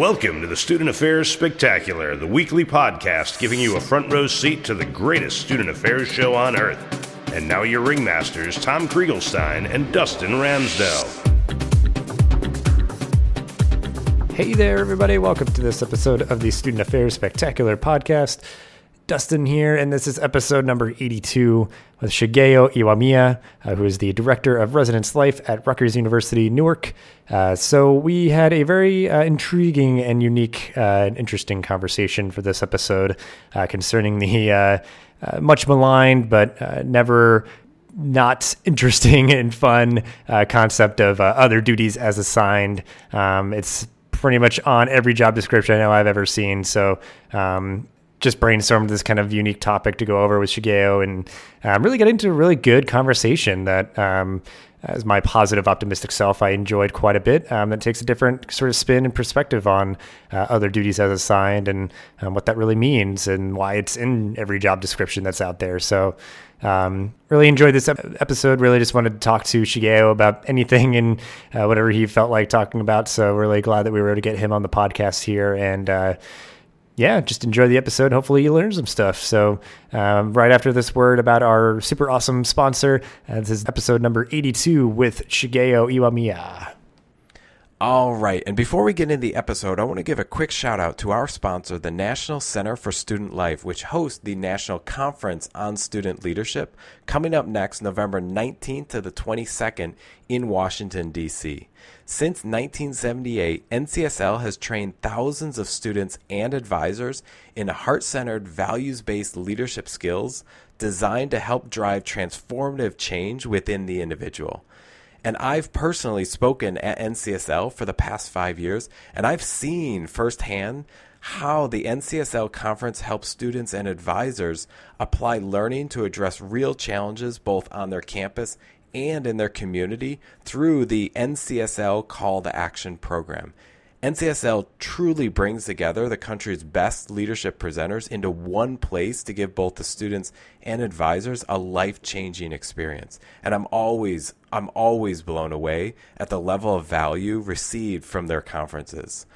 Welcome to the Student Affairs Spectacular, the weekly podcast giving you a front row seat to the greatest student affairs show on earth. And now your ringmasters, Tom Kriegelstein and Dustin Ramsdell. Hey there, everybody. Welcome to this episode of the Student Affairs Spectacular podcast. Dustin here, and this is episode number 82 with Shigeo Iwamiya, uh, who is the Director of Residence Life at Rutgers University, Newark. Uh, so, we had a very uh, intriguing and unique uh, and interesting conversation for this episode uh, concerning the uh, much maligned but never not interesting and fun concept of other duties as assigned. Um, it's pretty much on every job description I know I've ever seen. So, um, just brainstormed this kind of unique topic to go over with Shigeo and um, really get into a really good conversation that, um, as my positive, optimistic self, I enjoyed quite a bit. Um, that takes a different sort of spin and perspective on uh, other duties as assigned and um, what that really means and why it's in every job description that's out there. So, um, really enjoyed this episode. Really just wanted to talk to Shigeo about anything and uh, whatever he felt like talking about. So, really glad that we were able to get him on the podcast here and. Uh, yeah, just enjoy the episode. Hopefully, you learn some stuff. So, um, right after this word about our super awesome sponsor, uh, this is episode number 82 with Shigeo Iwamiya. All right, and before we get into the episode, I want to give a quick shout out to our sponsor, the National Center for Student Life, which hosts the National Conference on Student Leadership coming up next November 19th to the 22nd in Washington, D.C. Since 1978, NCSL has trained thousands of students and advisors in heart centered, values based leadership skills designed to help drive transformative change within the individual. And I've personally spoken at NCSL for the past five years, and I've seen firsthand how the NCSL conference helps students and advisors apply learning to address real challenges both on their campus and in their community through the NCSL Call to Action program. NCSL truly brings together the country's best leadership presenters into one place to give both the students and advisors a life-changing experience. And I'm always I'm always blown away at the level of value received from their conferences.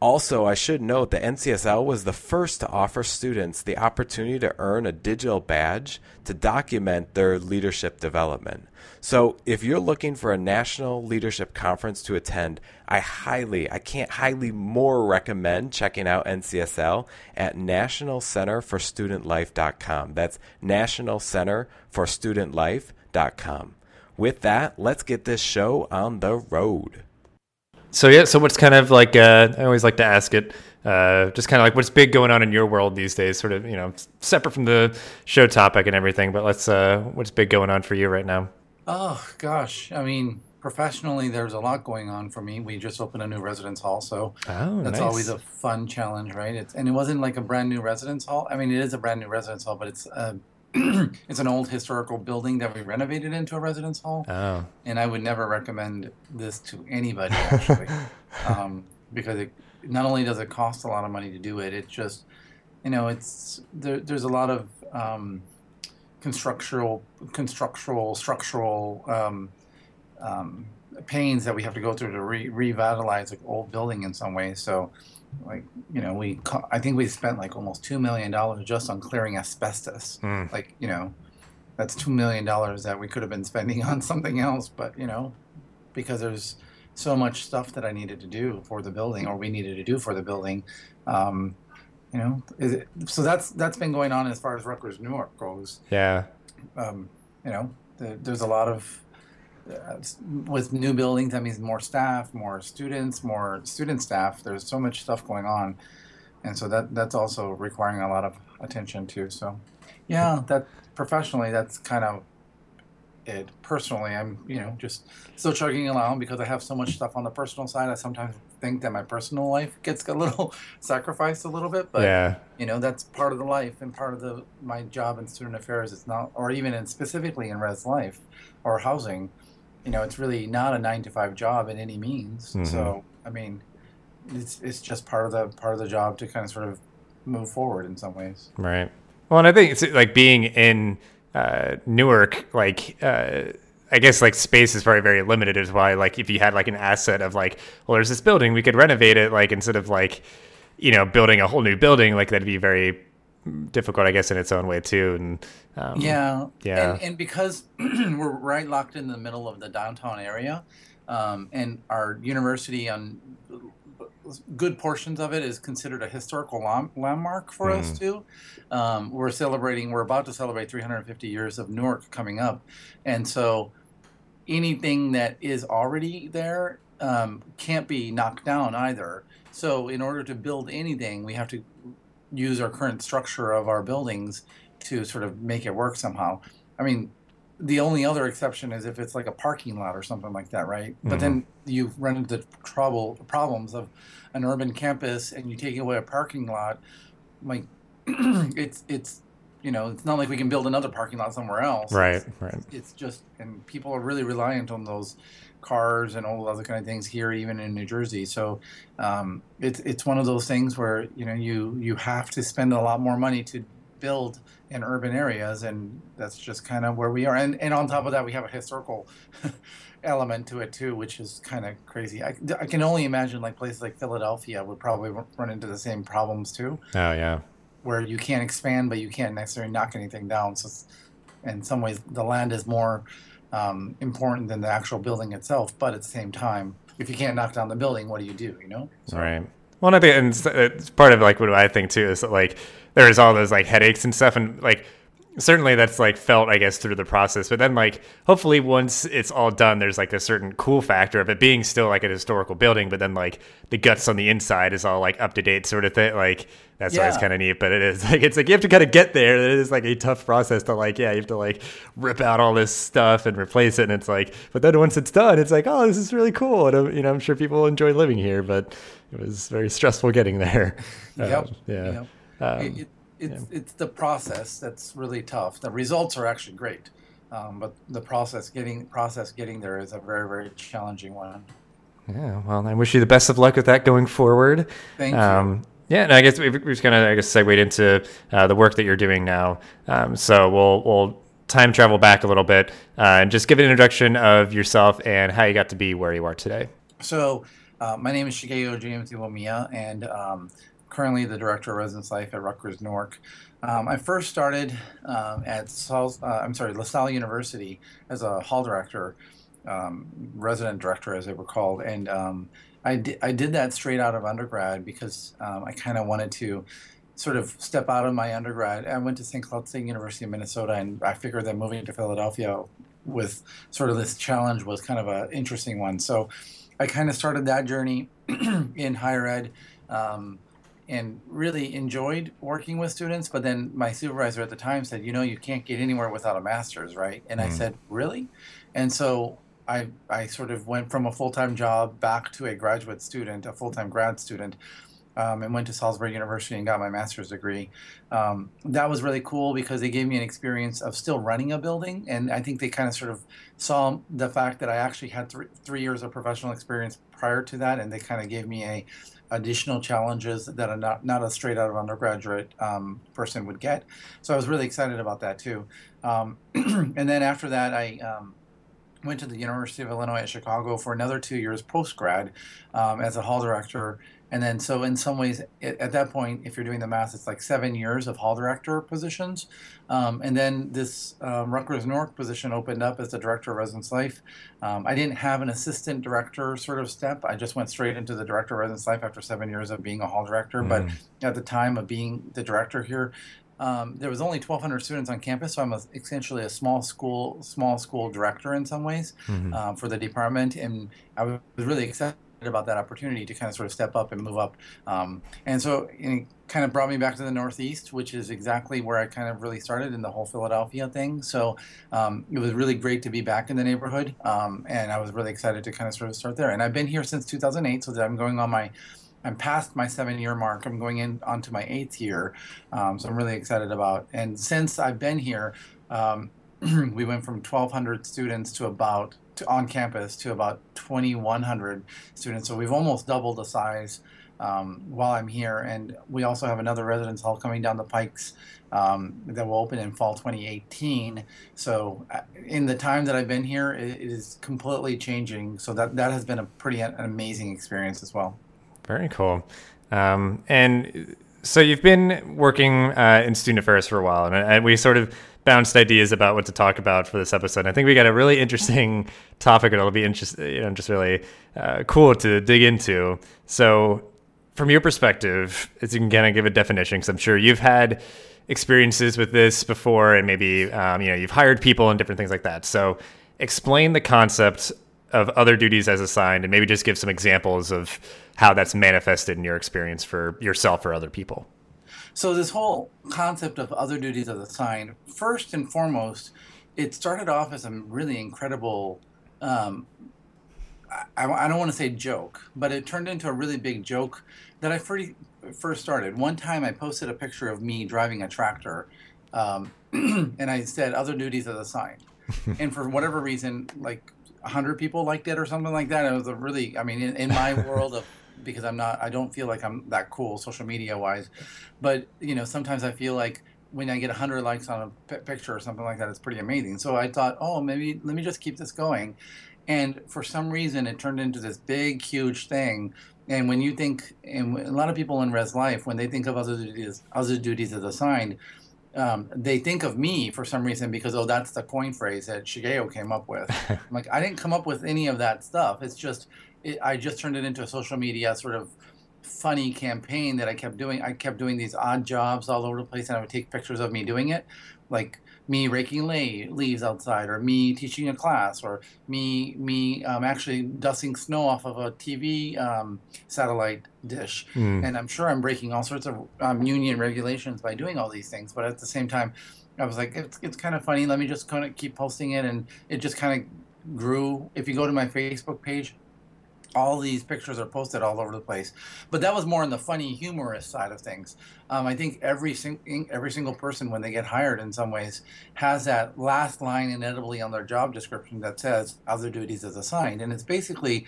Also, I should note that NCSL was the first to offer students the opportunity to earn a digital badge to document their leadership development. So, if you're looking for a national leadership conference to attend, I highly, I can't highly more recommend checking out NCSL at nationalcenterforstudentlife.com. That's nationalcenterforstudentlife.com. With that, let's get this show on the road. So yeah, so what's kind of like uh, I always like to ask it, uh, just kind of like what's big going on in your world these days, sort of you know separate from the show topic and everything. But let's uh, what's big going on for you right now? Oh gosh, I mean professionally, there's a lot going on for me. We just opened a new residence hall, so oh, that's nice. always a fun challenge, right? It's and it wasn't like a brand new residence hall. I mean, it is a brand new residence hall, but it's uh, it's an old historical building that we renovated into a residence hall. Oh. And I would never recommend this to anybody actually, um, because it not only does it cost a lot of money to do it, it just you know it's there, there's a lot of um, constructural constructural structural um, um pains that we have to go through to re- revitalize an old building in some ways. So like you know we i think we spent like almost two million dollars just on clearing asbestos. Mm. like you know that's two million dollars that we could have been spending on something else but you know because there's so much stuff that i needed to do for the building or we needed to do for the building um, you know it, so that's that's been going on as far as Rutgers Newark goes. Yeah. Um, you know the, there's a lot of Uh, with new buildings, that means more staff, more students, more student staff. There's so much stuff going on, and so that that's also requiring a lot of attention too. So, yeah, that professionally, that's kind of it. Personally, I'm you know just still chugging along because I have so much stuff on the personal side. I sometimes think that my personal life gets a little sacrificed a little bit, but yeah. you know that's part of the life and part of the my job in student affairs. It's not, or even in specifically in res life or housing you know, it's really not a nine to five job in any means. Mm-hmm. So, I mean, it's it's just part of the part of the job to kind of sort of move forward in some ways. Right. Well, and I think it's like being in uh, Newark, like. Uh, I guess like space is probably very limited is why like if you had like an asset of like well there's this building we could renovate it like instead of like you know building a whole new building like that'd be very difficult I guess in its own way too and um, yeah yeah and, and because we're right locked in the middle of the downtown area um, and our university on good portions of it is considered a historical landmark for mm. us too. Um, we're celebrating, we're about to celebrate 350 years of Newark coming up, and so anything that is already there um, can't be knocked down either. So in order to build anything, we have to use our current structure of our buildings to sort of make it work somehow. I mean, the only other exception is if it's like a parking lot or something like that, right? Mm-hmm. But then you run into trouble problems of an urban campus and you take away a parking lot. Like it's it's you know it's not like we can build another parking lot somewhere else. Right, it's, right. It's just and people are really reliant on those cars and all other kind of things here, even in New Jersey. So um, it's it's one of those things where you know you you have to spend a lot more money to build in urban areas, and that's just kind of where we are. And and on top of that, we have a historical element to it too, which is kind of crazy. I, I can only imagine like places like Philadelphia would probably run into the same problems too. Oh yeah, where you can't expand, but you can't necessarily knock anything down. So, in some ways, the land is more um, important than the actual building itself. But at the same time, if you can't knock down the building, what do you do? You know? So, right. Well, I think and it's part of like what I think too is that like there's all those like headaches and stuff, and like certainly that's like felt i guess through the process but then like hopefully once it's all done there's like a certain cool factor of it being still like a historical building but then like the guts on the inside is all like up to date sort of thing like that's yeah. always kind of neat but it is like it's like you have to kind of get there it is like a tough process to like yeah you have to like rip out all this stuff and replace it and it's like but then once it's done it's like oh this is really cool and I'm, you know i'm sure people enjoy living here but it was very stressful getting there yep. Um, yeah yep. Um, it, it, it's yeah. it's the process that's really tough. The results are actually great, um, but the process getting process getting there is a very very challenging one. Yeah, well, I wish you the best of luck with that going forward. Thank um, you. Yeah, and I guess we've kind of I guess segue into uh, the work that you're doing now. Um, so we'll we'll time travel back a little bit uh, and just give an introduction of yourself and how you got to be where you are today. So, uh, my name is Shigeo James Iwamiya, and um, currently the director of residence life at Rutgers Newark. Um, I first started um, at uh, I'm sorry, La Salle University as a hall director, um, resident director as they were called, and um, I, di- I did that straight out of undergrad because um, I kind of wanted to sort of step out of my undergrad. I went to St. Cloud State University in Minnesota, and I figured that moving to Philadelphia with sort of this challenge was kind of an interesting one. So I kind of started that journey in higher ed. Um, and really enjoyed working with students. But then my supervisor at the time said, you know, you can't get anywhere without a master's, right? And mm. I said, really? And so I, I sort of went from a full time job back to a graduate student, a full time grad student. Um, and went to Salisbury University and got my master's degree. Um, that was really cool because they gave me an experience of still running a building, and I think they kind of sort of saw the fact that I actually had three, three years of professional experience prior to that, and they kind of gave me a additional challenges that are not, not a straight out of undergraduate um, person would get. So I was really excited about that too. Um, and then after that, I um, went to the University of Illinois at Chicago for another two years post grad um, as a hall director and then, so in some ways, at that point, if you're doing the math, it's like seven years of hall director positions. Um, and then this um, Rutgers Newark position opened up as the director of residence life. Um, I didn't have an assistant director sort of step. I just went straight into the director of residence life after seven years of being a hall director. Mm. But at the time of being the director here, um, there was only 1,200 students on campus, so I'm a, essentially a small school, small school director in some ways mm-hmm. um, for the department, and I was really excited about that opportunity to kind of sort of step up and move up. Um, and so it kind of brought me back to the Northeast, which is exactly where I kind of really started in the whole Philadelphia thing. So um, it was really great to be back in the neighborhood. Um, and I was really excited to kind of sort of start there. And I've been here since 2008, so that I'm going on my I'm past my seven year mark. I'm going in onto my eighth year. Um, so I'm really excited about. And since I've been here, um, we went from 1,200 students to about on campus to about 2,100 students. So we've almost doubled the size um, while I'm here. And we also have another residence hall coming down the pikes um, that will open in fall 2018. So uh, in the time that I've been here, it, is completely changing. So that that has been a pretty an amazing experience as well. Very cool. Um, and so you've been working uh, in student affairs for a while, and, and, we sort of bounced ideas about what to talk about for this episode. I think we got a really interesting topic, and it'll be interesting, you know, just really uh, cool to dig into. So, from your perspective, as you can kind of give a definition, because I'm sure you've had experiences with this before, and maybe um, you know you've hired people and different things like that. So, explain the concept of other duties as assigned, and maybe just give some examples of how that's manifested in your experience for yourself or other people. So this whole concept of other duties as assigned, first and foremost, it started off as a really incredible. Um, I, I don't want to say joke, but it turned into a really big joke that I first started. One time I posted a picture of me driving a tractor, um, and I said other duties as assigned. and for whatever reason, like 100 people liked it or something like that. It was a really, I mean, in, in my world of because I'm not, I don't feel like I'm that cool social media wise, but you know, sometimes I feel like when I get 100 likes on a p- picture or something like that, it's pretty amazing. So I thought, oh, maybe let me just keep this going. And for some reason, it turned into this big, huge thing. And when you think, and a lot of people in res life, when they think of other duties, other duties as assigned, um, they think of me for some reason because oh that's the coin phrase that Shigeo came up with. I'm like I didn't come up with any of that stuff. It's just it, I just turned it into a social media sort of funny campaign that I kept doing. I kept doing these odd jobs all over the place, and I would take pictures of me doing it, like me raking leaves outside, or me teaching a class, or me me um, actually dusting snow off of a TV um, satellite dish. Mm. And I'm sure I'm breaking all sorts of um, union regulations by doing all these things. But at the same time, I was like, it's, it's kind of funny. Let me just kind of keep posting it, and it just kind of grew. If you go to my Facebook page, all these pictures are posted all over the place. But that was more on the funny, humorous side of things. Um, I think every sing- every single person, when they get hired, in some ways, has that last line inevitably on their job description that says "other duties as assigned," and it's basically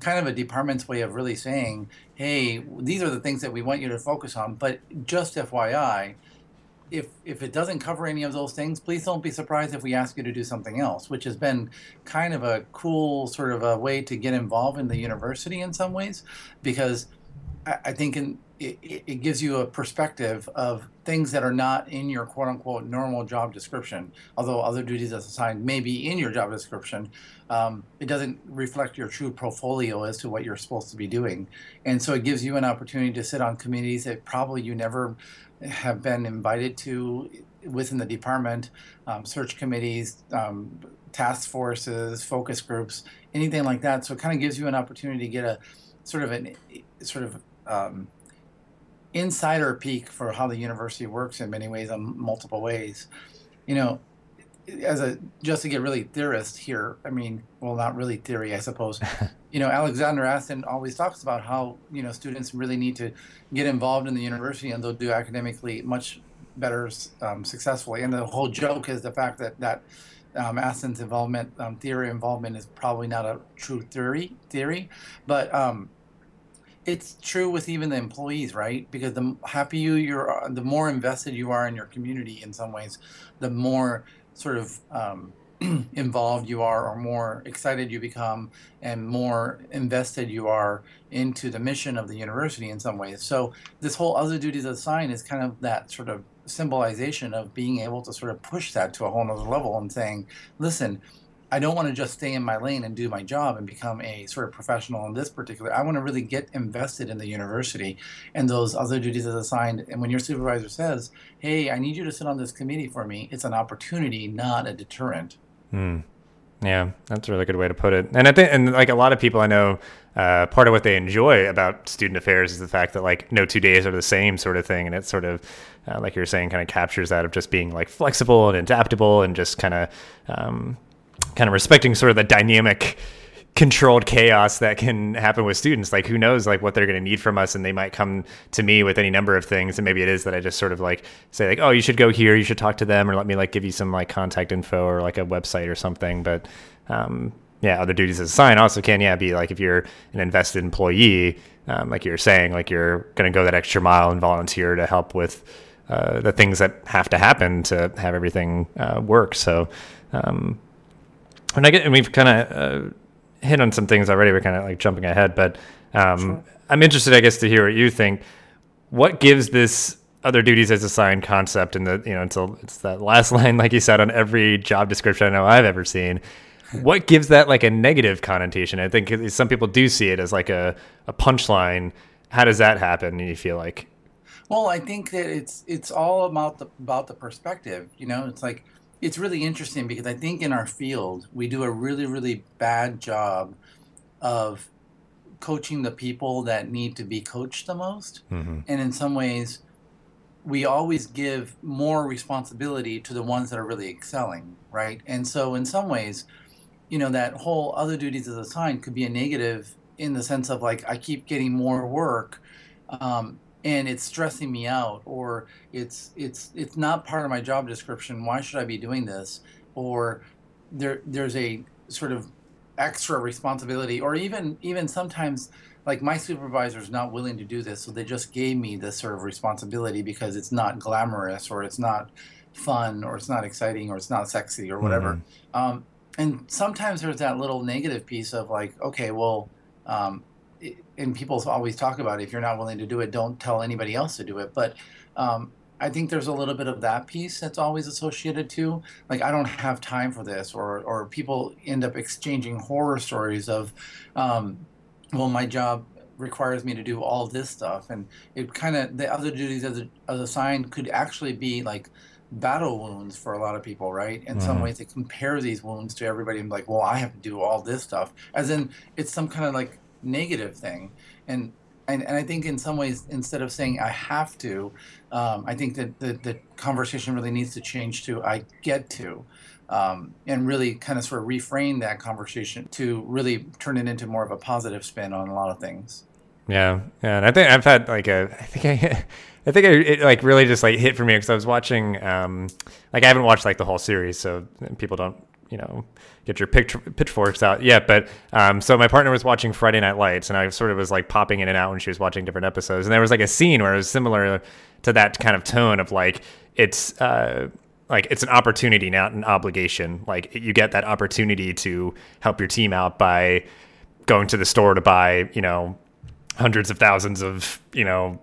kind of a department's way of really saying, "Hey, these are the things that we want you to focus on." But just FYI, if if it doesn't cover any of those things, please don't be surprised if we ask you to do something else, which has been kind of a cool sort of a way to get involved in the university in some ways, because I, I think in, it, it gives you a perspective of things that are not in your quote unquote normal job description. Although other duties as assigned may be in your job description, um, it doesn't reflect your true portfolio as to what you're supposed to be doing. And so it gives you an opportunity to sit on committees that probably you never have been invited to within the department, um, search committees, um, task forces, focus groups, anything like that. So it kind of gives you an opportunity to get a sort of an sort of um, insider peek for how the university works in many ways, in multiple ways. You know, as a just to get really theorist here, I mean, well, not really theory, I suppose. you know, Alexander Astin always talks about how you know students really need to get involved in the university and they'll do academically much better um, successfully. And the whole joke is the fact that that um, Astin's involvement, um, theory involvement, is probably not a true theory theory, but um, it's true with even the employees, right? Because the happier you you're, the more invested you are in your community. In some ways, the more sort of um, involved you are or more excited you become and more invested you are into the mission of the university in some ways. So this whole other duties assigned is kind of that sort of symbolization of being able to sort of push that to a whole nother level and saying, listen, I don't want to just stay in my lane and do my job and become a sort of professional in this particular. I want to really get invested in the university and those other duties as assigned. And when your supervisor says, "Hey, I need you to sit on this committee for me," it's an opportunity, not a deterrent. Hmm. Yeah, that's a really good way to put it. And I think, and like a lot of people I know, uh, part of what they enjoy about student affairs is the fact that like no two days are the same sort of thing, and it's sort of, uh, like you're saying, kind of captures that of just being like flexible and adaptable and just kind of um, kind of respecting sort of the dynamic controlled chaos that can happen with students like who knows like what they're going to need from us and they might come to me with any number of things and maybe it is that i just sort of like say like oh you should go here you should talk to them or let me like give you some like contact info or like a website or something but um yeah, other duties as assigned also can, yeah, be like if you're an invested employee, um, like you're saying, like you're going to go that extra mile and volunteer to help with uh, the things that have to happen to have everything uh, work. So, um, and I get, and we've kind of uh, hit on some things already. We're kind of like jumping ahead, but um, sure. I'm interested, I guess, to hear what you think. What gives this other duties as assigned concept and the you know until it's that last line like you said on every job description I know I've ever seen what gives that like a negative connotation I think some people do see it as like a, a punchline how does that happen you feel like well I think that it's it's all about the about the perspective you know it's like it's really interesting because I think in our field we do a really really bad job of coaching the people that need to be coached the most mm-hmm. and in some ways we always give more responsibility to the ones that are really excelling, right? And so, in some ways, you know, that whole other duties as assigned could be a negative in the sense of like, I keep getting more work. Um, and it's stressing me out or it's it's it's not part of my job description why should i be doing this or there there's a sort of extra responsibility or even even sometimes like my supervisor is not willing to do this, so they just gave me this sort of responsibility because it's not glamorous or it's not fun or it's not exciting or it's not sexy or whatever. Mm-hmm. Um, and sometimes there's that little negative piece of like, okay, well, um, and people always talk about it, if you're not willing to do it, don't tell anybody else to do it. But um, I think there's a little bit of that piece that's always associated to Like I don't have time for this, or or people end up exchanging horror stories of um, well, my job requires me to do all this stuff, and it kind of the other duties as a, as assigned could actually be like battle wounds for a lot of people, right? In mm-hmm. some ways, they compare these wounds to everybody and like, well, I have to do all this stuff, as in it's some kind of like negative thing, and and, and I think in some ways, instead of saying I have to, um, I think that the, the conversation really needs to change to I get to um, and really kind of sort of reframe that conversation to really turn it into more of a positive spin on a lot of things. Yeah, yeah, and I think I've had like a, I think I, I think it like really just like hit for me because I was watching, um, like I haven't watched like the whole series, so people don't, you know, get your pitchforks out yet. But um, so my partner was watching Friday Night Lights, and I sort of was like popping in and out when she was watching different episodes, and there was like a scene where it was similar to that kind of tone of like it's. Uh, like it's an opportunity, not an obligation. Like you get that opportunity to help your team out by going to the store to buy, you know, hundreds of thousands of, you know,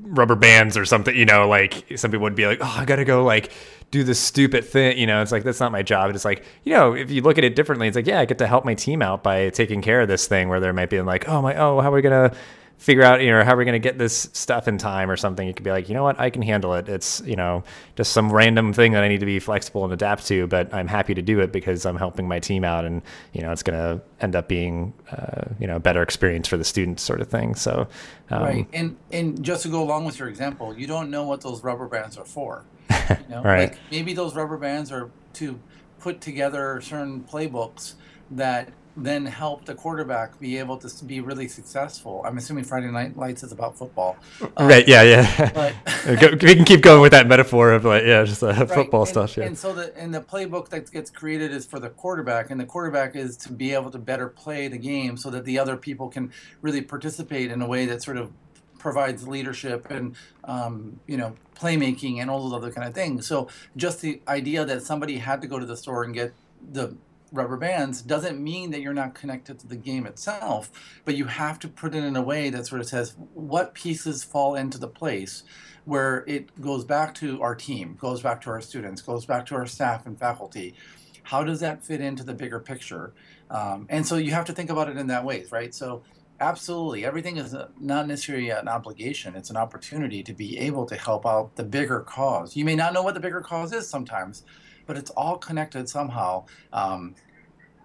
rubber bands or something, you know, like some people would be like, "Oh, I got to go like do this stupid thing," you know, it's like that's not my job. It's like, you know, if you look at it differently, it's like, yeah, I get to help my team out by taking care of this thing where there might be like, "Oh my, oh, how are we to figure out, you know, how we're going to get this stuff in time or something. You could be like, you know what, I can handle it. It's, you know, just some random thing that I need to be flexible and adapt to, but I'm happy to do it because I'm helping my team out and, you know, it's going to end up being, uh, you know, a better experience for the students sort of thing. So, um, right. And, and just to go along with your example, you don't know what those rubber bands are for. You know? right. Like maybe those rubber bands are to put together certain playbooks that then help the quarterback be able to be really successful. I'm assuming Friday Night Lights is about football. Um, right. Yeah. Yeah. But we can keep going with that metaphor of like, yeah, just uh, right. football and, stuff. Yeah. And so the and the playbook that gets created is for the quarterback, and the quarterback is to be able to better play the game so that the other people can really participate in a way that sort of provides leadership and um, you know playmaking and all those other kind of things. So just the idea that somebody had to go to the store and get the rubber bands doesn't mean that you're not connected to the game itself, but you have to put it in a way that sort of says what pieces fall into the place where it goes back to our team, goes back to our students, goes back to our staff and faculty. How does that fit into the bigger picture? Um, and so you have to think about it in that way, right? So absolutely, everything is not necessarily an obligation. It's an opportunity to be able to help out the bigger cause. You may not know what the bigger cause is sometimes, but it's all connected somehow um,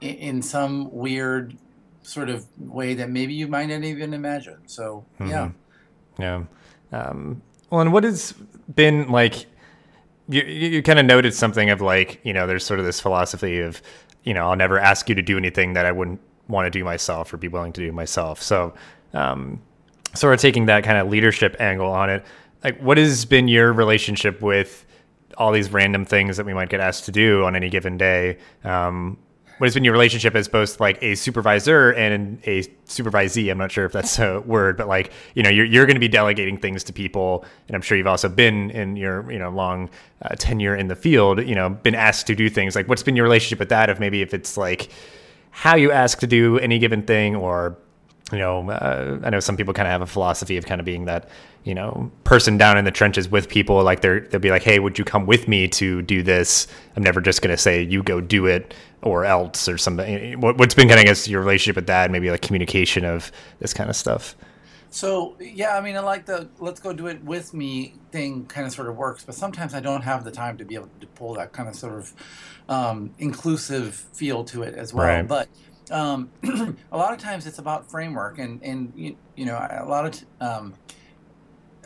in, in, some weird sort of way that maybe you might not even imagine. So mm-hmm. yeah, yeah. Um, well, and what has been like? You you kind of noted something of like you know there's sort of this philosophy of you know I'll never ask you to do anything that I wouldn't want to do myself or be willing to do myself. So um, sort of taking that kind of leadership angle on it. Like, what has been your relationship with all these random things that we might get asked to do on any given day. Um, what has been your relationship as both like a supervisor and a supervisee? I'm not sure if that's a word, but like you know, you're you're going to be delegating things to people, and I'm sure you've also been in your you know long uh, tenure in the field, you know, been asked to do things. Like, what's been your relationship with that? Of maybe if it's like how you ask to do any given thing, or you know, uh, I know some people kind of have a philosophy of kind of being that, you know, person down in the trenches with people. Like they're they'll be like, hey, would you come with me to do this? I'm never just gonna say you go do it or else or something. What's been kind of I guess your relationship with that? Maybe like communication of this kind of stuff. So yeah, I mean, I like the let's go do it with me thing. Kind of sort of works, but sometimes I don't have the time to be able to pull that kind of sort of um, inclusive feel to it as well. Right. But um, a lot of times it's about framework, and and you, you know a lot of um,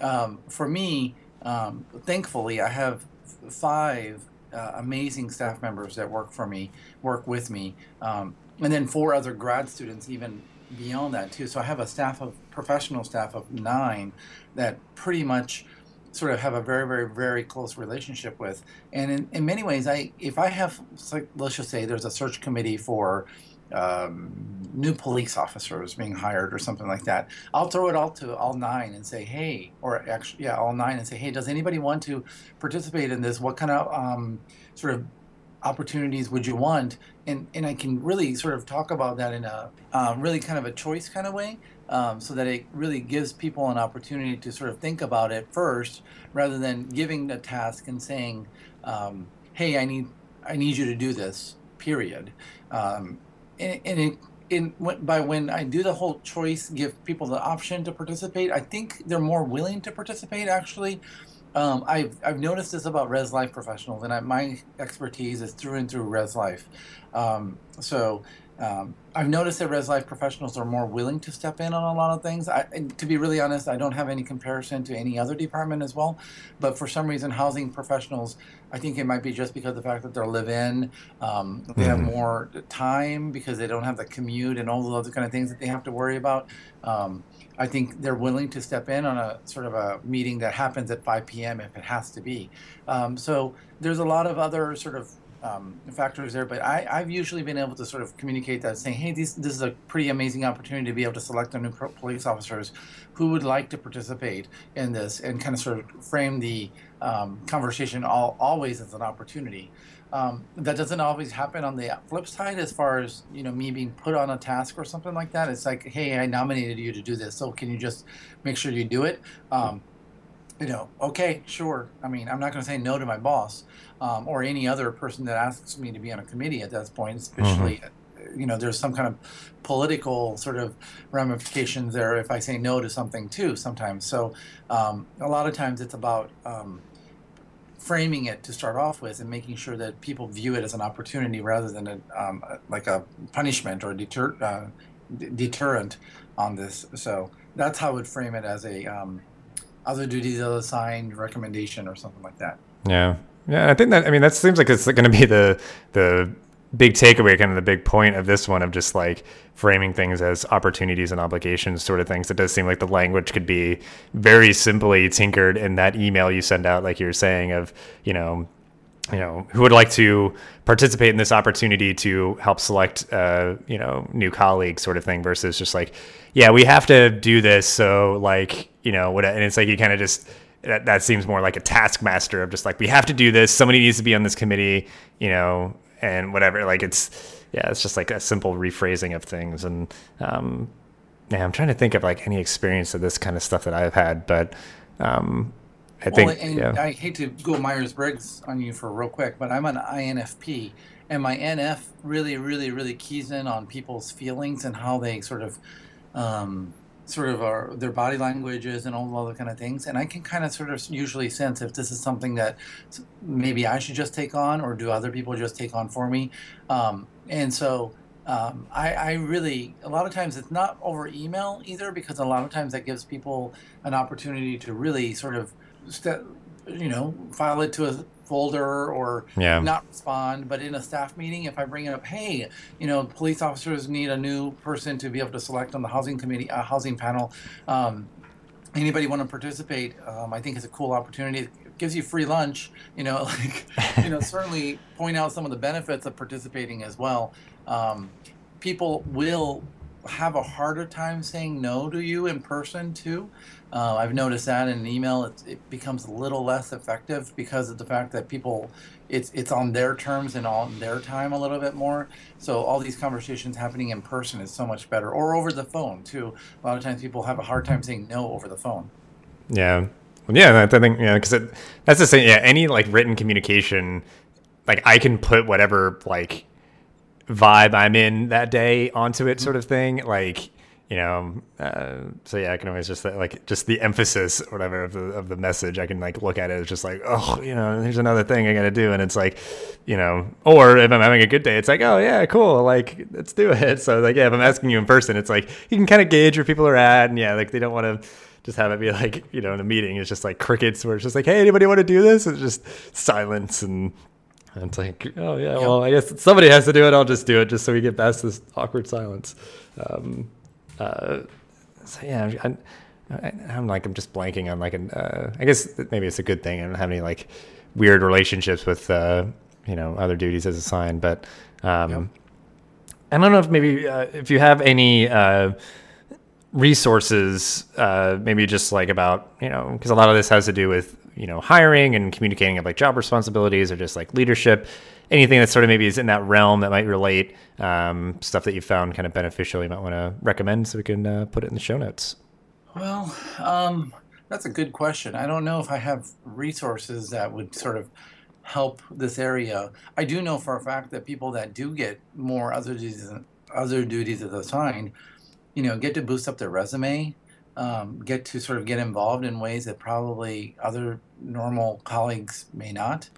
um, for me, um, thankfully, I have five uh, amazing staff members that work for me, work with me, um, and then four other grad students even beyond that too. So I have a staff of professional staff of nine that pretty much sort of have a very very very close relationship with and in, in many ways i if i have let's just say there's a search committee for um, new police officers being hired or something like that. I'll throw it all to all nine and say, hey, or actually, yeah, all nine and say, hey, does anybody want to participate in this? What kind of um, sort of opportunities would you want? And and I can really sort of talk about that in a um, really kind of a choice kind of way. Um, so that it really gives people an opportunity to sort of think about it first, rather than giving a task and saying, um, "Hey, I need I need you to do this." Period. Um, and, it, in by when I do the whole choice, give people the option to participate. I think they're more willing to participate. Actually, um, I've I've noticed this about Res Life professionals, and I, my expertise is through and through Res Life. Um, so um, I've noticed that res life professionals are more willing to step in on a lot of things. I, to be really honest, I don't have any comparison to any other department as well. But for some reason, housing professionals, I think it might be just because of the fact that they're live in, um, they mm-hmm. have more time because they don't have the commute and all those other kind of things that they have to worry about. Um, I think they're willing to step in on a sort of a meeting that happens at 5 p.m. if it has to be. Um, so there's a lot of other sort of um, factors there, but I, I've usually been able to sort of communicate that, saying, "Hey, this this is a pretty amazing opportunity to be able to select our new police officers who would like to participate in this," and kind of sort of frame the um, conversation all, always as an opportunity. Um, that doesn't always happen on the flip side, as far as you know, me being put on a task or something like that. It's like, "Hey, I nominated you to do this, so can you just make sure you do it?" You know, okay, sure. I mean, I'm not going to say no to my boss um, or any other person that asks me to be on a committee at that point, especially. Mm-hmm. You know, there's some kind of political sort of ramifications there if I say no to something too. Sometimes, so um, a lot of times it's about um, framing it to start off with and making sure that people view it as an opportunity rather than a, um, like a punishment or deter, uh, d- deterrent on this. So that's how I would frame it as a um, other duties assigned recommendation or something like that. Yeah. Yeah, I think that I mean that seems like it's going to be the the big takeaway, kind of the big point of this one of just like framing things as opportunities and obligations sort of things. It does seem like the language could be very simply tinkered in that email you send out, like you were saying, of you know you know, who would like to participate in this opportunity to help select, uh, you know, new colleagues sort of thing versus just like, yeah, we have to do this. So like, you know, what, and it's like, you kind of just, that, that seems more like a taskmaster of just like, we have to do this. Somebody needs to be on this committee, you know, and whatever. Like it's, yeah, it's just like a simple rephrasing of things. And, um, yeah, I'm trying to think of like any experience of this kind of stuff that I've had, but, um, I think. Well, and yeah. I hate to go Myers Briggs on you for real quick, but I'm an INFP, and my NF really, really, really keys in on people's feelings and how they sort of, um, sort of are their body languages and all other kind of things. And I can kind of sort of usually sense if this is something that maybe I should just take on, or do other people just take on for me. Um, and so. Um, I, I, really a lot of times it's not over email either because a lot of times that gives people an opportunity to really sort of you know, file it to a folder or yeah. not respond. But in a staff meeting, if I bring it up, hey, you know, police officers need a new person to be able to select on the housing committee, uh, housing panel. Um, anybody want to participate? Um, I think it's a cool opportunity. It gives you free lunch. You know, like you know, certainly point out some of the benefits of participating as well. um, people will have a harder time saying no to you in person too. Uh, I've noticed that in an email, it, it, becomes a little less effective because of the fact that people, it's it's on their terms and on their time a little bit more. So all these conversations happening in person is so much better, or over the phone too. A lot of times people have a hard time saying no over the phone. Yeah, yeah, I think yeah, because that's the same. Yeah, any like written communication, like I can put whatever like vibe I'm in that day onto it, sort of thing. Like you know uh, so yeah i can always just like just the emphasis or whatever of the of the message i can like look at it as just like oh you know there's another thing i gotta do. And it's like you know or if i'm having a good day it's like oh yeah cool. Like let's do it. So like yeah if i'm asking you in person it's like you can kind of gauge where people are at. And yeah like they don't want to just have it be like you know in a meeting. It's just like crickets where it's just like hey anybody want to do this? It's just silence. And and it's like, oh yeah, well, I guess somebody has to do it. I'll just do it, just so we get past this awkward silence. Um, uh, so yeah, I, am like I'm just blanking on like an. Uh, I guess maybe it's a good thing. I don't have any like weird relationships with uh, you know other duties as assigned, but um, yep. I don't know if maybe uh, if you have any uh, resources, uh, maybe just like about you know because a lot of this has to do with you know hiring and communicating of like job responsibilities or just like leadership anything that sort of maybe is in that realm that might relate um, stuff that you found kind of beneficial you might want to recommend so we can uh, put it in the show notes. Well um, that's a good question. I don't know if i have resources that would sort of help this area. I do know for a fact that people that do get more other duties other duties assigned you know get to boost up their resume um, get to sort of get involved in ways that probably other normal colleagues may not.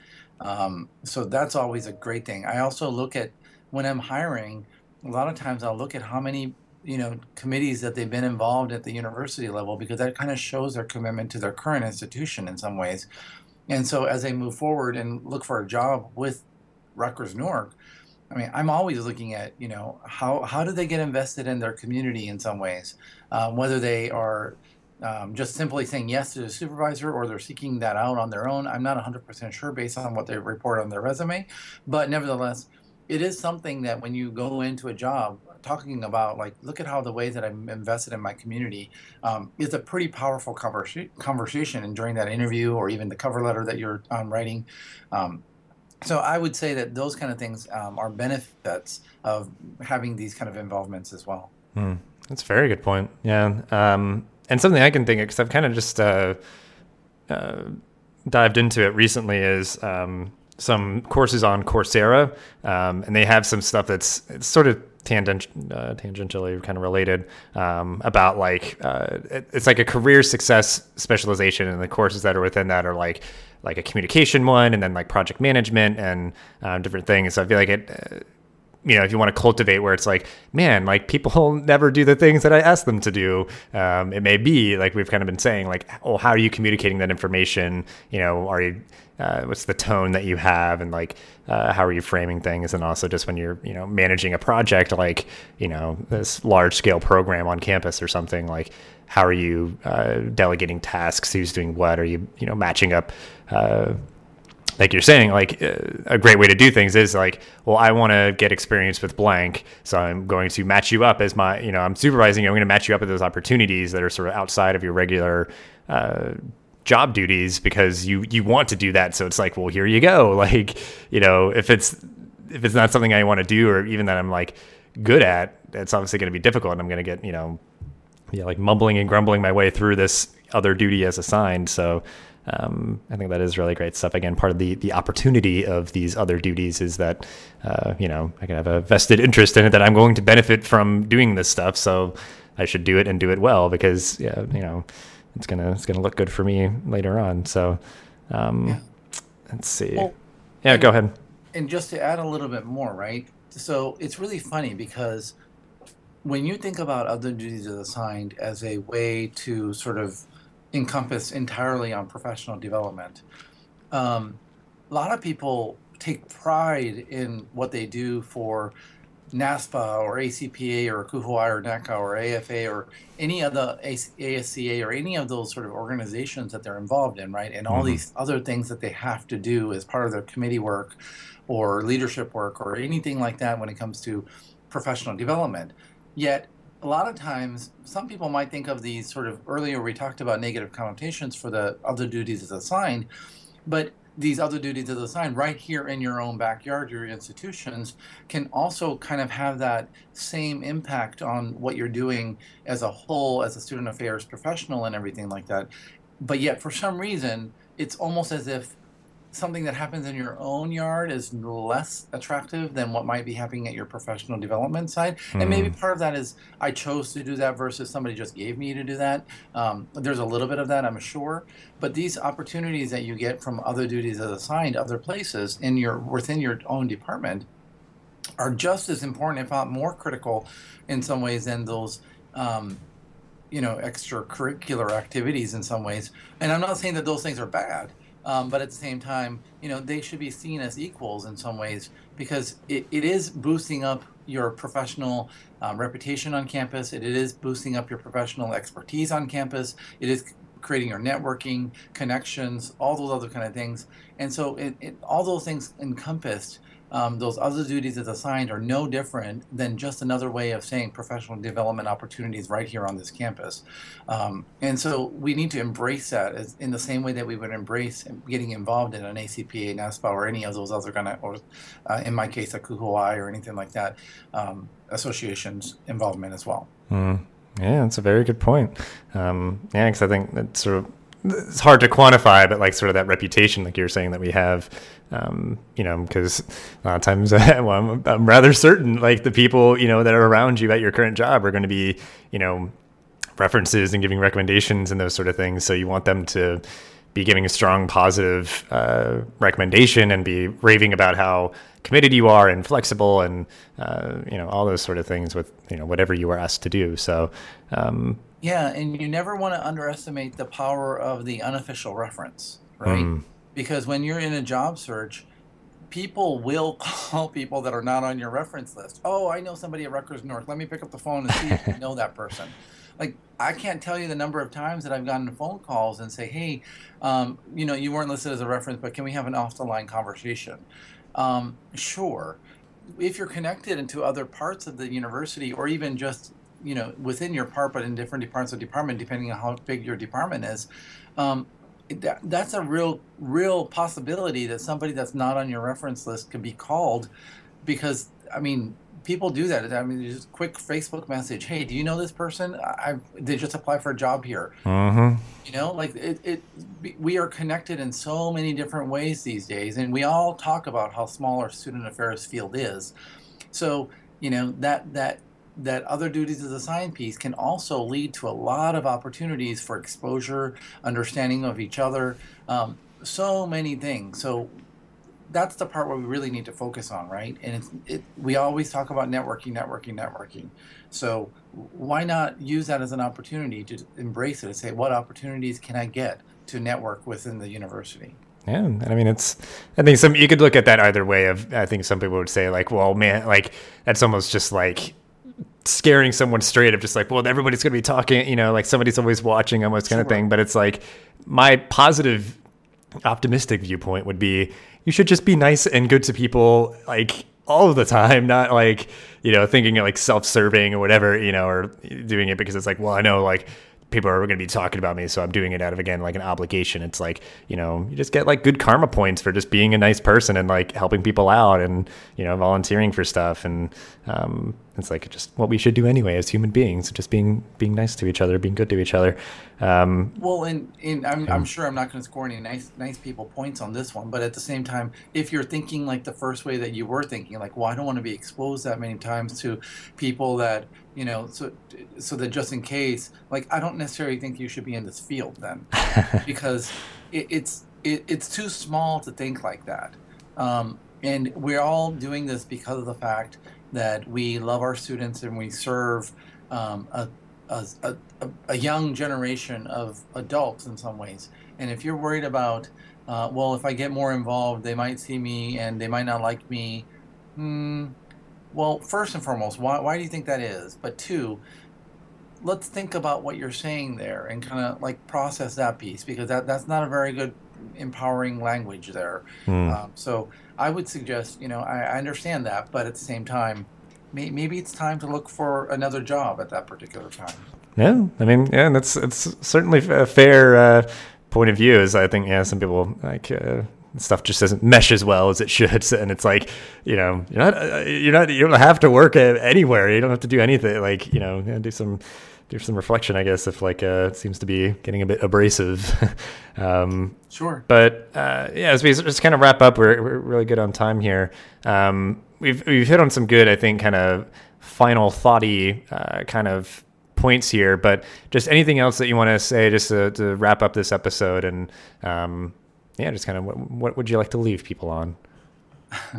Um, so that's always a great thing. I also look at when I'm hiring, a lot of times I'll look at how many you know committees that they've been involved at the university level because that kind of shows their commitment to their current institution in some ways. And so as they move forward and look for a job with Rutgers Newark, I mean, I'm always looking at, you know, how, how do they get invested in their community in some ways? Um, whether they are um, just simply saying yes to the supervisor or they're seeking that out on their own. I'm not 100% sure based on what they report on their resume. But nevertheless, it is something that when you go into a job, talking about like look at how the way that I'm invested in my community um, is a pretty powerful conversa- conversation. And during that interview or even the cover letter that you're um, writing, um, so I would say that those kind of things um, are benefits of having these kind of involvements as well. Mm, that's a very good point. Yeah, um, and something I can think of because I've kind of just uh, uh, dived into it recently is um, some courses on Coursera, um, and they have some stuff that's it's sort of tangent, uh, tangentially kind of related um, about like uh, it, it's like a career success specialization, and the courses that are within that are like like a communication one, and then like project management and um, different things. So I feel like it. You know, if you want to cultivate where it's like, man, like people never do the things that I ask them to do. Um, it may be like we've kind of been saying, like, oh, how are you communicating that information? You know, are you uh, what's the tone that you have and like uh, how are you framing things and also just when you're you know managing a project like you know this large scale program on campus or something like how are you uh, delegating tasks who's doing what are you you know matching up uh, like you're saying, like uh, a great way to do things is like, well, I want to get experience with blank, so I'm going to match you up as my, you know, I'm supervising you. I'm going to match you up with those opportunities that are sort of outside of your regular uh, job duties because you you want to do that. So it's like, well, here you go. Like, you know, if it's if it's not something I want to do or even that I'm like good at, it's obviously going to be difficult. And I'm going to get you know, yeah, like mumbling and grumbling my way through this other duty as assigned. So. Um, I think that is really great stuff. Again, part of the the opportunity of these other duties is that uh, you know I can have a vested interest in it that I'm going to benefit from doing this stuff. So I should do it and do it well because yeah, you know it's gonna it's gonna look good for me later on. So um, yeah. let's see. Well, yeah, and, go ahead. And just to add a little bit more, right? So it's really funny because when you think about other duties assigned as a way to sort of encompass entirely on professional development, um, a lot of people take pride in what they do for NASPA or ACPA or ACUHO-I or NACA or AFA or any of the ASCA or any of those sort of organizations that they're involved in, right? And all mm-hmm. these other things that they have to do as part of their committee work or leadership work or anything like that when it comes to professional development. Yet, a lot of times, some people might think of these sort of earlier we talked about negative connotations for the other duties as assigned, but these other duties as assigned right here in your own backyard, your institutions, can also kind of have that same impact on what you're doing as a whole, as a student affairs professional, and everything like that. But yet, for some reason, it's almost as if something that happens in your own yard is less attractive than what might be happening at your professional development side. Mm. And maybe hmm. part of that is I chose to do that versus somebody just gave me to do that. Um, there's a little bit of that, I'm sure. But these opportunities that you get from other duties as assigned other places in your within your own department are just as important, if not more critical, in some ways than those. Um, you know, extracurricular activities in some ways. And I'm not saying that those things are bad. Um, but at the same time, you know, they should be seen as equals in some ways because it, it is boosting up your professional um, reputation on campus. It, it is boosting up your professional expertise on campus. It is creating your networking, connections, all those other kind of things. And so, it, it, all those things encompassed um, those other duties as assigned are no different than just another way of saying professional development opportunities right here on this campus. Um, and so we need to embrace that as, in the same way that we would embrace getting involved in an ACPA, NASPA, or any of those other kind of, or uh, in my case, ACUHO-I or anything like that, um, associations involvement as well. Mm. Yeah, that's a very good point. Um, yeah, because I think that sort of it's hard to quantify, but like sort of that reputation, like you're saying that we have, um, you know, because a lot of times, well, I'm, I'm, rather certain like the people, you know, that are around you at your current job are going to be, you know, references and giving recommendations and those sort of things. So you want them to be giving a strong positive uh, recommendation and be raving about how committed you are and flexible and uh, you know all those sort of things with you know whatever you are asked to do. So um, yeah, and you never want to underestimate the power of the unofficial reference, right? Mm. Because when you're in a job search, people will call people that are not on your reference list. Oh, I know somebody at Rutgers Newark. Let me pick up the phone and see if you know that person. Like, I can't tell you the number of times that I've gotten phone calls and say, hey, um, you know, you weren't listed as a reference, but can we have an off the line conversation? Um, sure. If you're connected into other parts of the university or even just you know within your part, but in different departments of department, depending on how big your department is. Um, that, that's a real real possibility that somebody that's not on your reference list can be called because I mean people do that. I mean, just quick Facebook message. Hey, do you know this person? I, they just applied for a job here. Mm-hmm. You know, like it, it. We are connected in so many different ways these days, and we all talk about how small our student affairs field is. So you know that that that other duties as a sign piece can also lead to a lot of opportunities for exposure, understanding of each other, um, so many things. So that's the part where we really need to focus on, right? And it, we always talk about networking, networking, networking. So why not use that as an opportunity to embrace it and say, what opportunities can I get to network within the university? Yeah, And I mean, it's. I think some you could look at that either way. Of I think some people would say like, well, man, like that's almost just like scaring someone straight of just like, well, everybody's going to be talking, you know, like somebody's always watching almost kind sure. of thing. But it's like my positive, optimistic viewpoint would be you should just be nice and good to people like all of the time, not like, you know, thinking like self serving or whatever, you know, or doing it because it's like, well, I know like people are going to be talking about me, so I'm doing it out of again like an obligation. It's like you know you just get like good karma points for just being a nice person and like helping people out and you know volunteering for stuff and um, it's like just what we should do anyway as human beings, just being being nice to each other, being good to each other. Um, well, and, and I'm, yeah. I'm sure I'm not going to score any nice nice people points on this one, but at the same time, if you're thinking like the first way that you were thinking, like, well, I don't want to be exposed that many times to people that you know, so so that just in case, like, I don't necessarily think you should be in this field then, because it, it's it, it's too small to think like that. Um, and we're all doing this because of the fact that we love our students and we serve um, a, a, a, a, young generation of adults in some ways. And if you're worried about, uh, well, if I get more involved, they might see me and they might not like me, hmm, well, first and foremost, why, why do you think that is? But two, let's think about what you're saying there and kind of like process that piece because that, that's not a very good empowering language there. Mm. Um, so I would suggest, you know, I, I, understand that, but at the same time, may, maybe it's time to look for another job at that particular time. Yeah, I mean, yeah, that's it's certainly a fair uh, point of view. Is I think yeah, some people like. Uh, stuff just doesn't mesh as well as it should and it's like you know you're not uh, you're not you don't have to work anywhere you don't have to do anything like you know do some do some reflection i guess if like uh seems to be getting a bit abrasive um sure but uh yeah as we just kind of wrap up we're, we're really good on time here um we've we've hit on some good i think kind of final thoughty uh, kind of points here but just anything else that you want to say just to, to wrap up this episode and um yeah, just kind of what, what would you like to leave people on?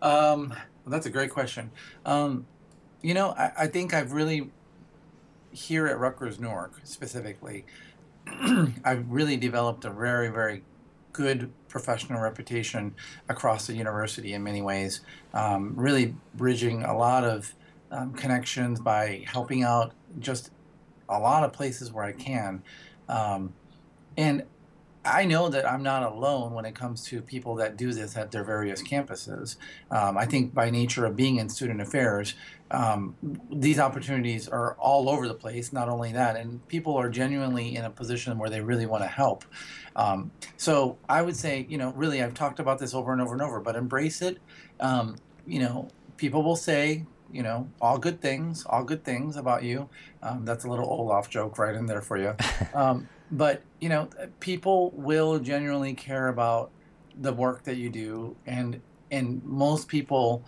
um, well, that's a great question. Um, you know, I, I, think I've really, here at Rutgers Newark specifically, I've really developed a very, very good professional reputation across the university in many ways, um, really bridging a lot of um, connections by helping out just a lot of places where I can. Um, and I know that I'm not alone when it comes to people that do this at their various campuses. Um, I think by nature of being in student affairs, um, these opportunities are all over the place. Not only that, and people are genuinely in a position where they really want to help. Um, so I would say, you know, really, I've talked about this over and over and over, but embrace it. Um, you know, people will say, you know, all good things, all good things about you. Um, that's a little Olaf joke right in there for you. Um, but you know people will genuinely care about the work that you do and and most people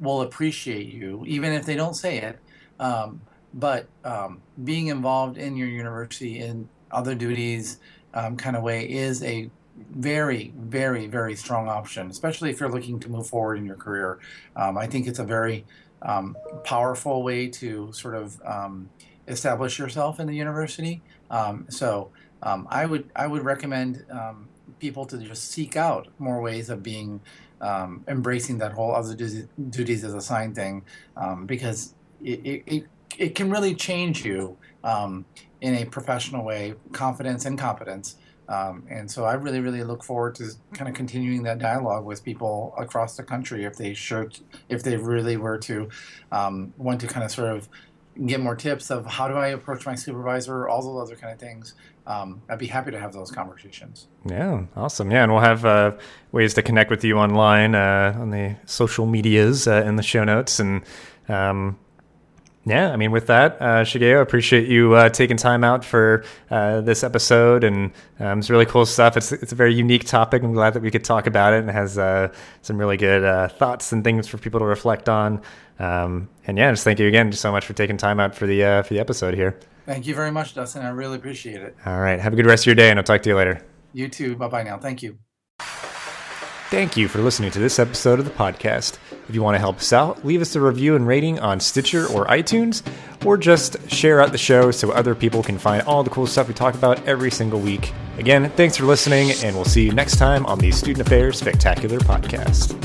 will appreciate you even if they don't say it. Um, but um, being involved in your university in other duties um, kind of way is a very very very strong option especially if you're looking to move forward in your career. Um, i think it's a very um, powerful way to sort of um, establish yourself in the university so um, I would I would recommend um, people to just seek out more ways of being um, embracing that whole other duties, as assigned thing um, because it, it, it can really change you um, in a professional way, confidence and competence. Um, and so I really, really look forward to kind of continuing that dialogue with people across the country if they should, if they really were to want to kind of sort of get more tips of how do I approach my supervisor, all those other kind of things. Um, I'd be happy to have those conversations. Yeah, awesome. Yeah, and we'll have uh, ways to connect with you online uh, on the social medias uh, in the show notes. And um, yeah, I mean, with that, uh, Shigeo, I appreciate you uh, taking time out for uh, this episode, and um, it's really cool stuff. It's it's a very unique topic. I'm glad that we could talk about it, and it has some really good thoughts and things for people to reflect on. Um, and yeah, just thank you again so much for taking time out for the uh, for the episode here. Thank you very much, Dustin. I really appreciate it. All right, have a good rest of your day, and I'll talk to you later. You too. Bye bye now. Thank you. Thank you for listening to this episode of the podcast. If you want to help us out, leave us a review and rating on Stitcher or iTunes, or just share out the show so other people can find all the cool stuff we talk about every single week. Again, thanks for listening, and we'll see you next time on the Student Affairs Spectacular Podcast.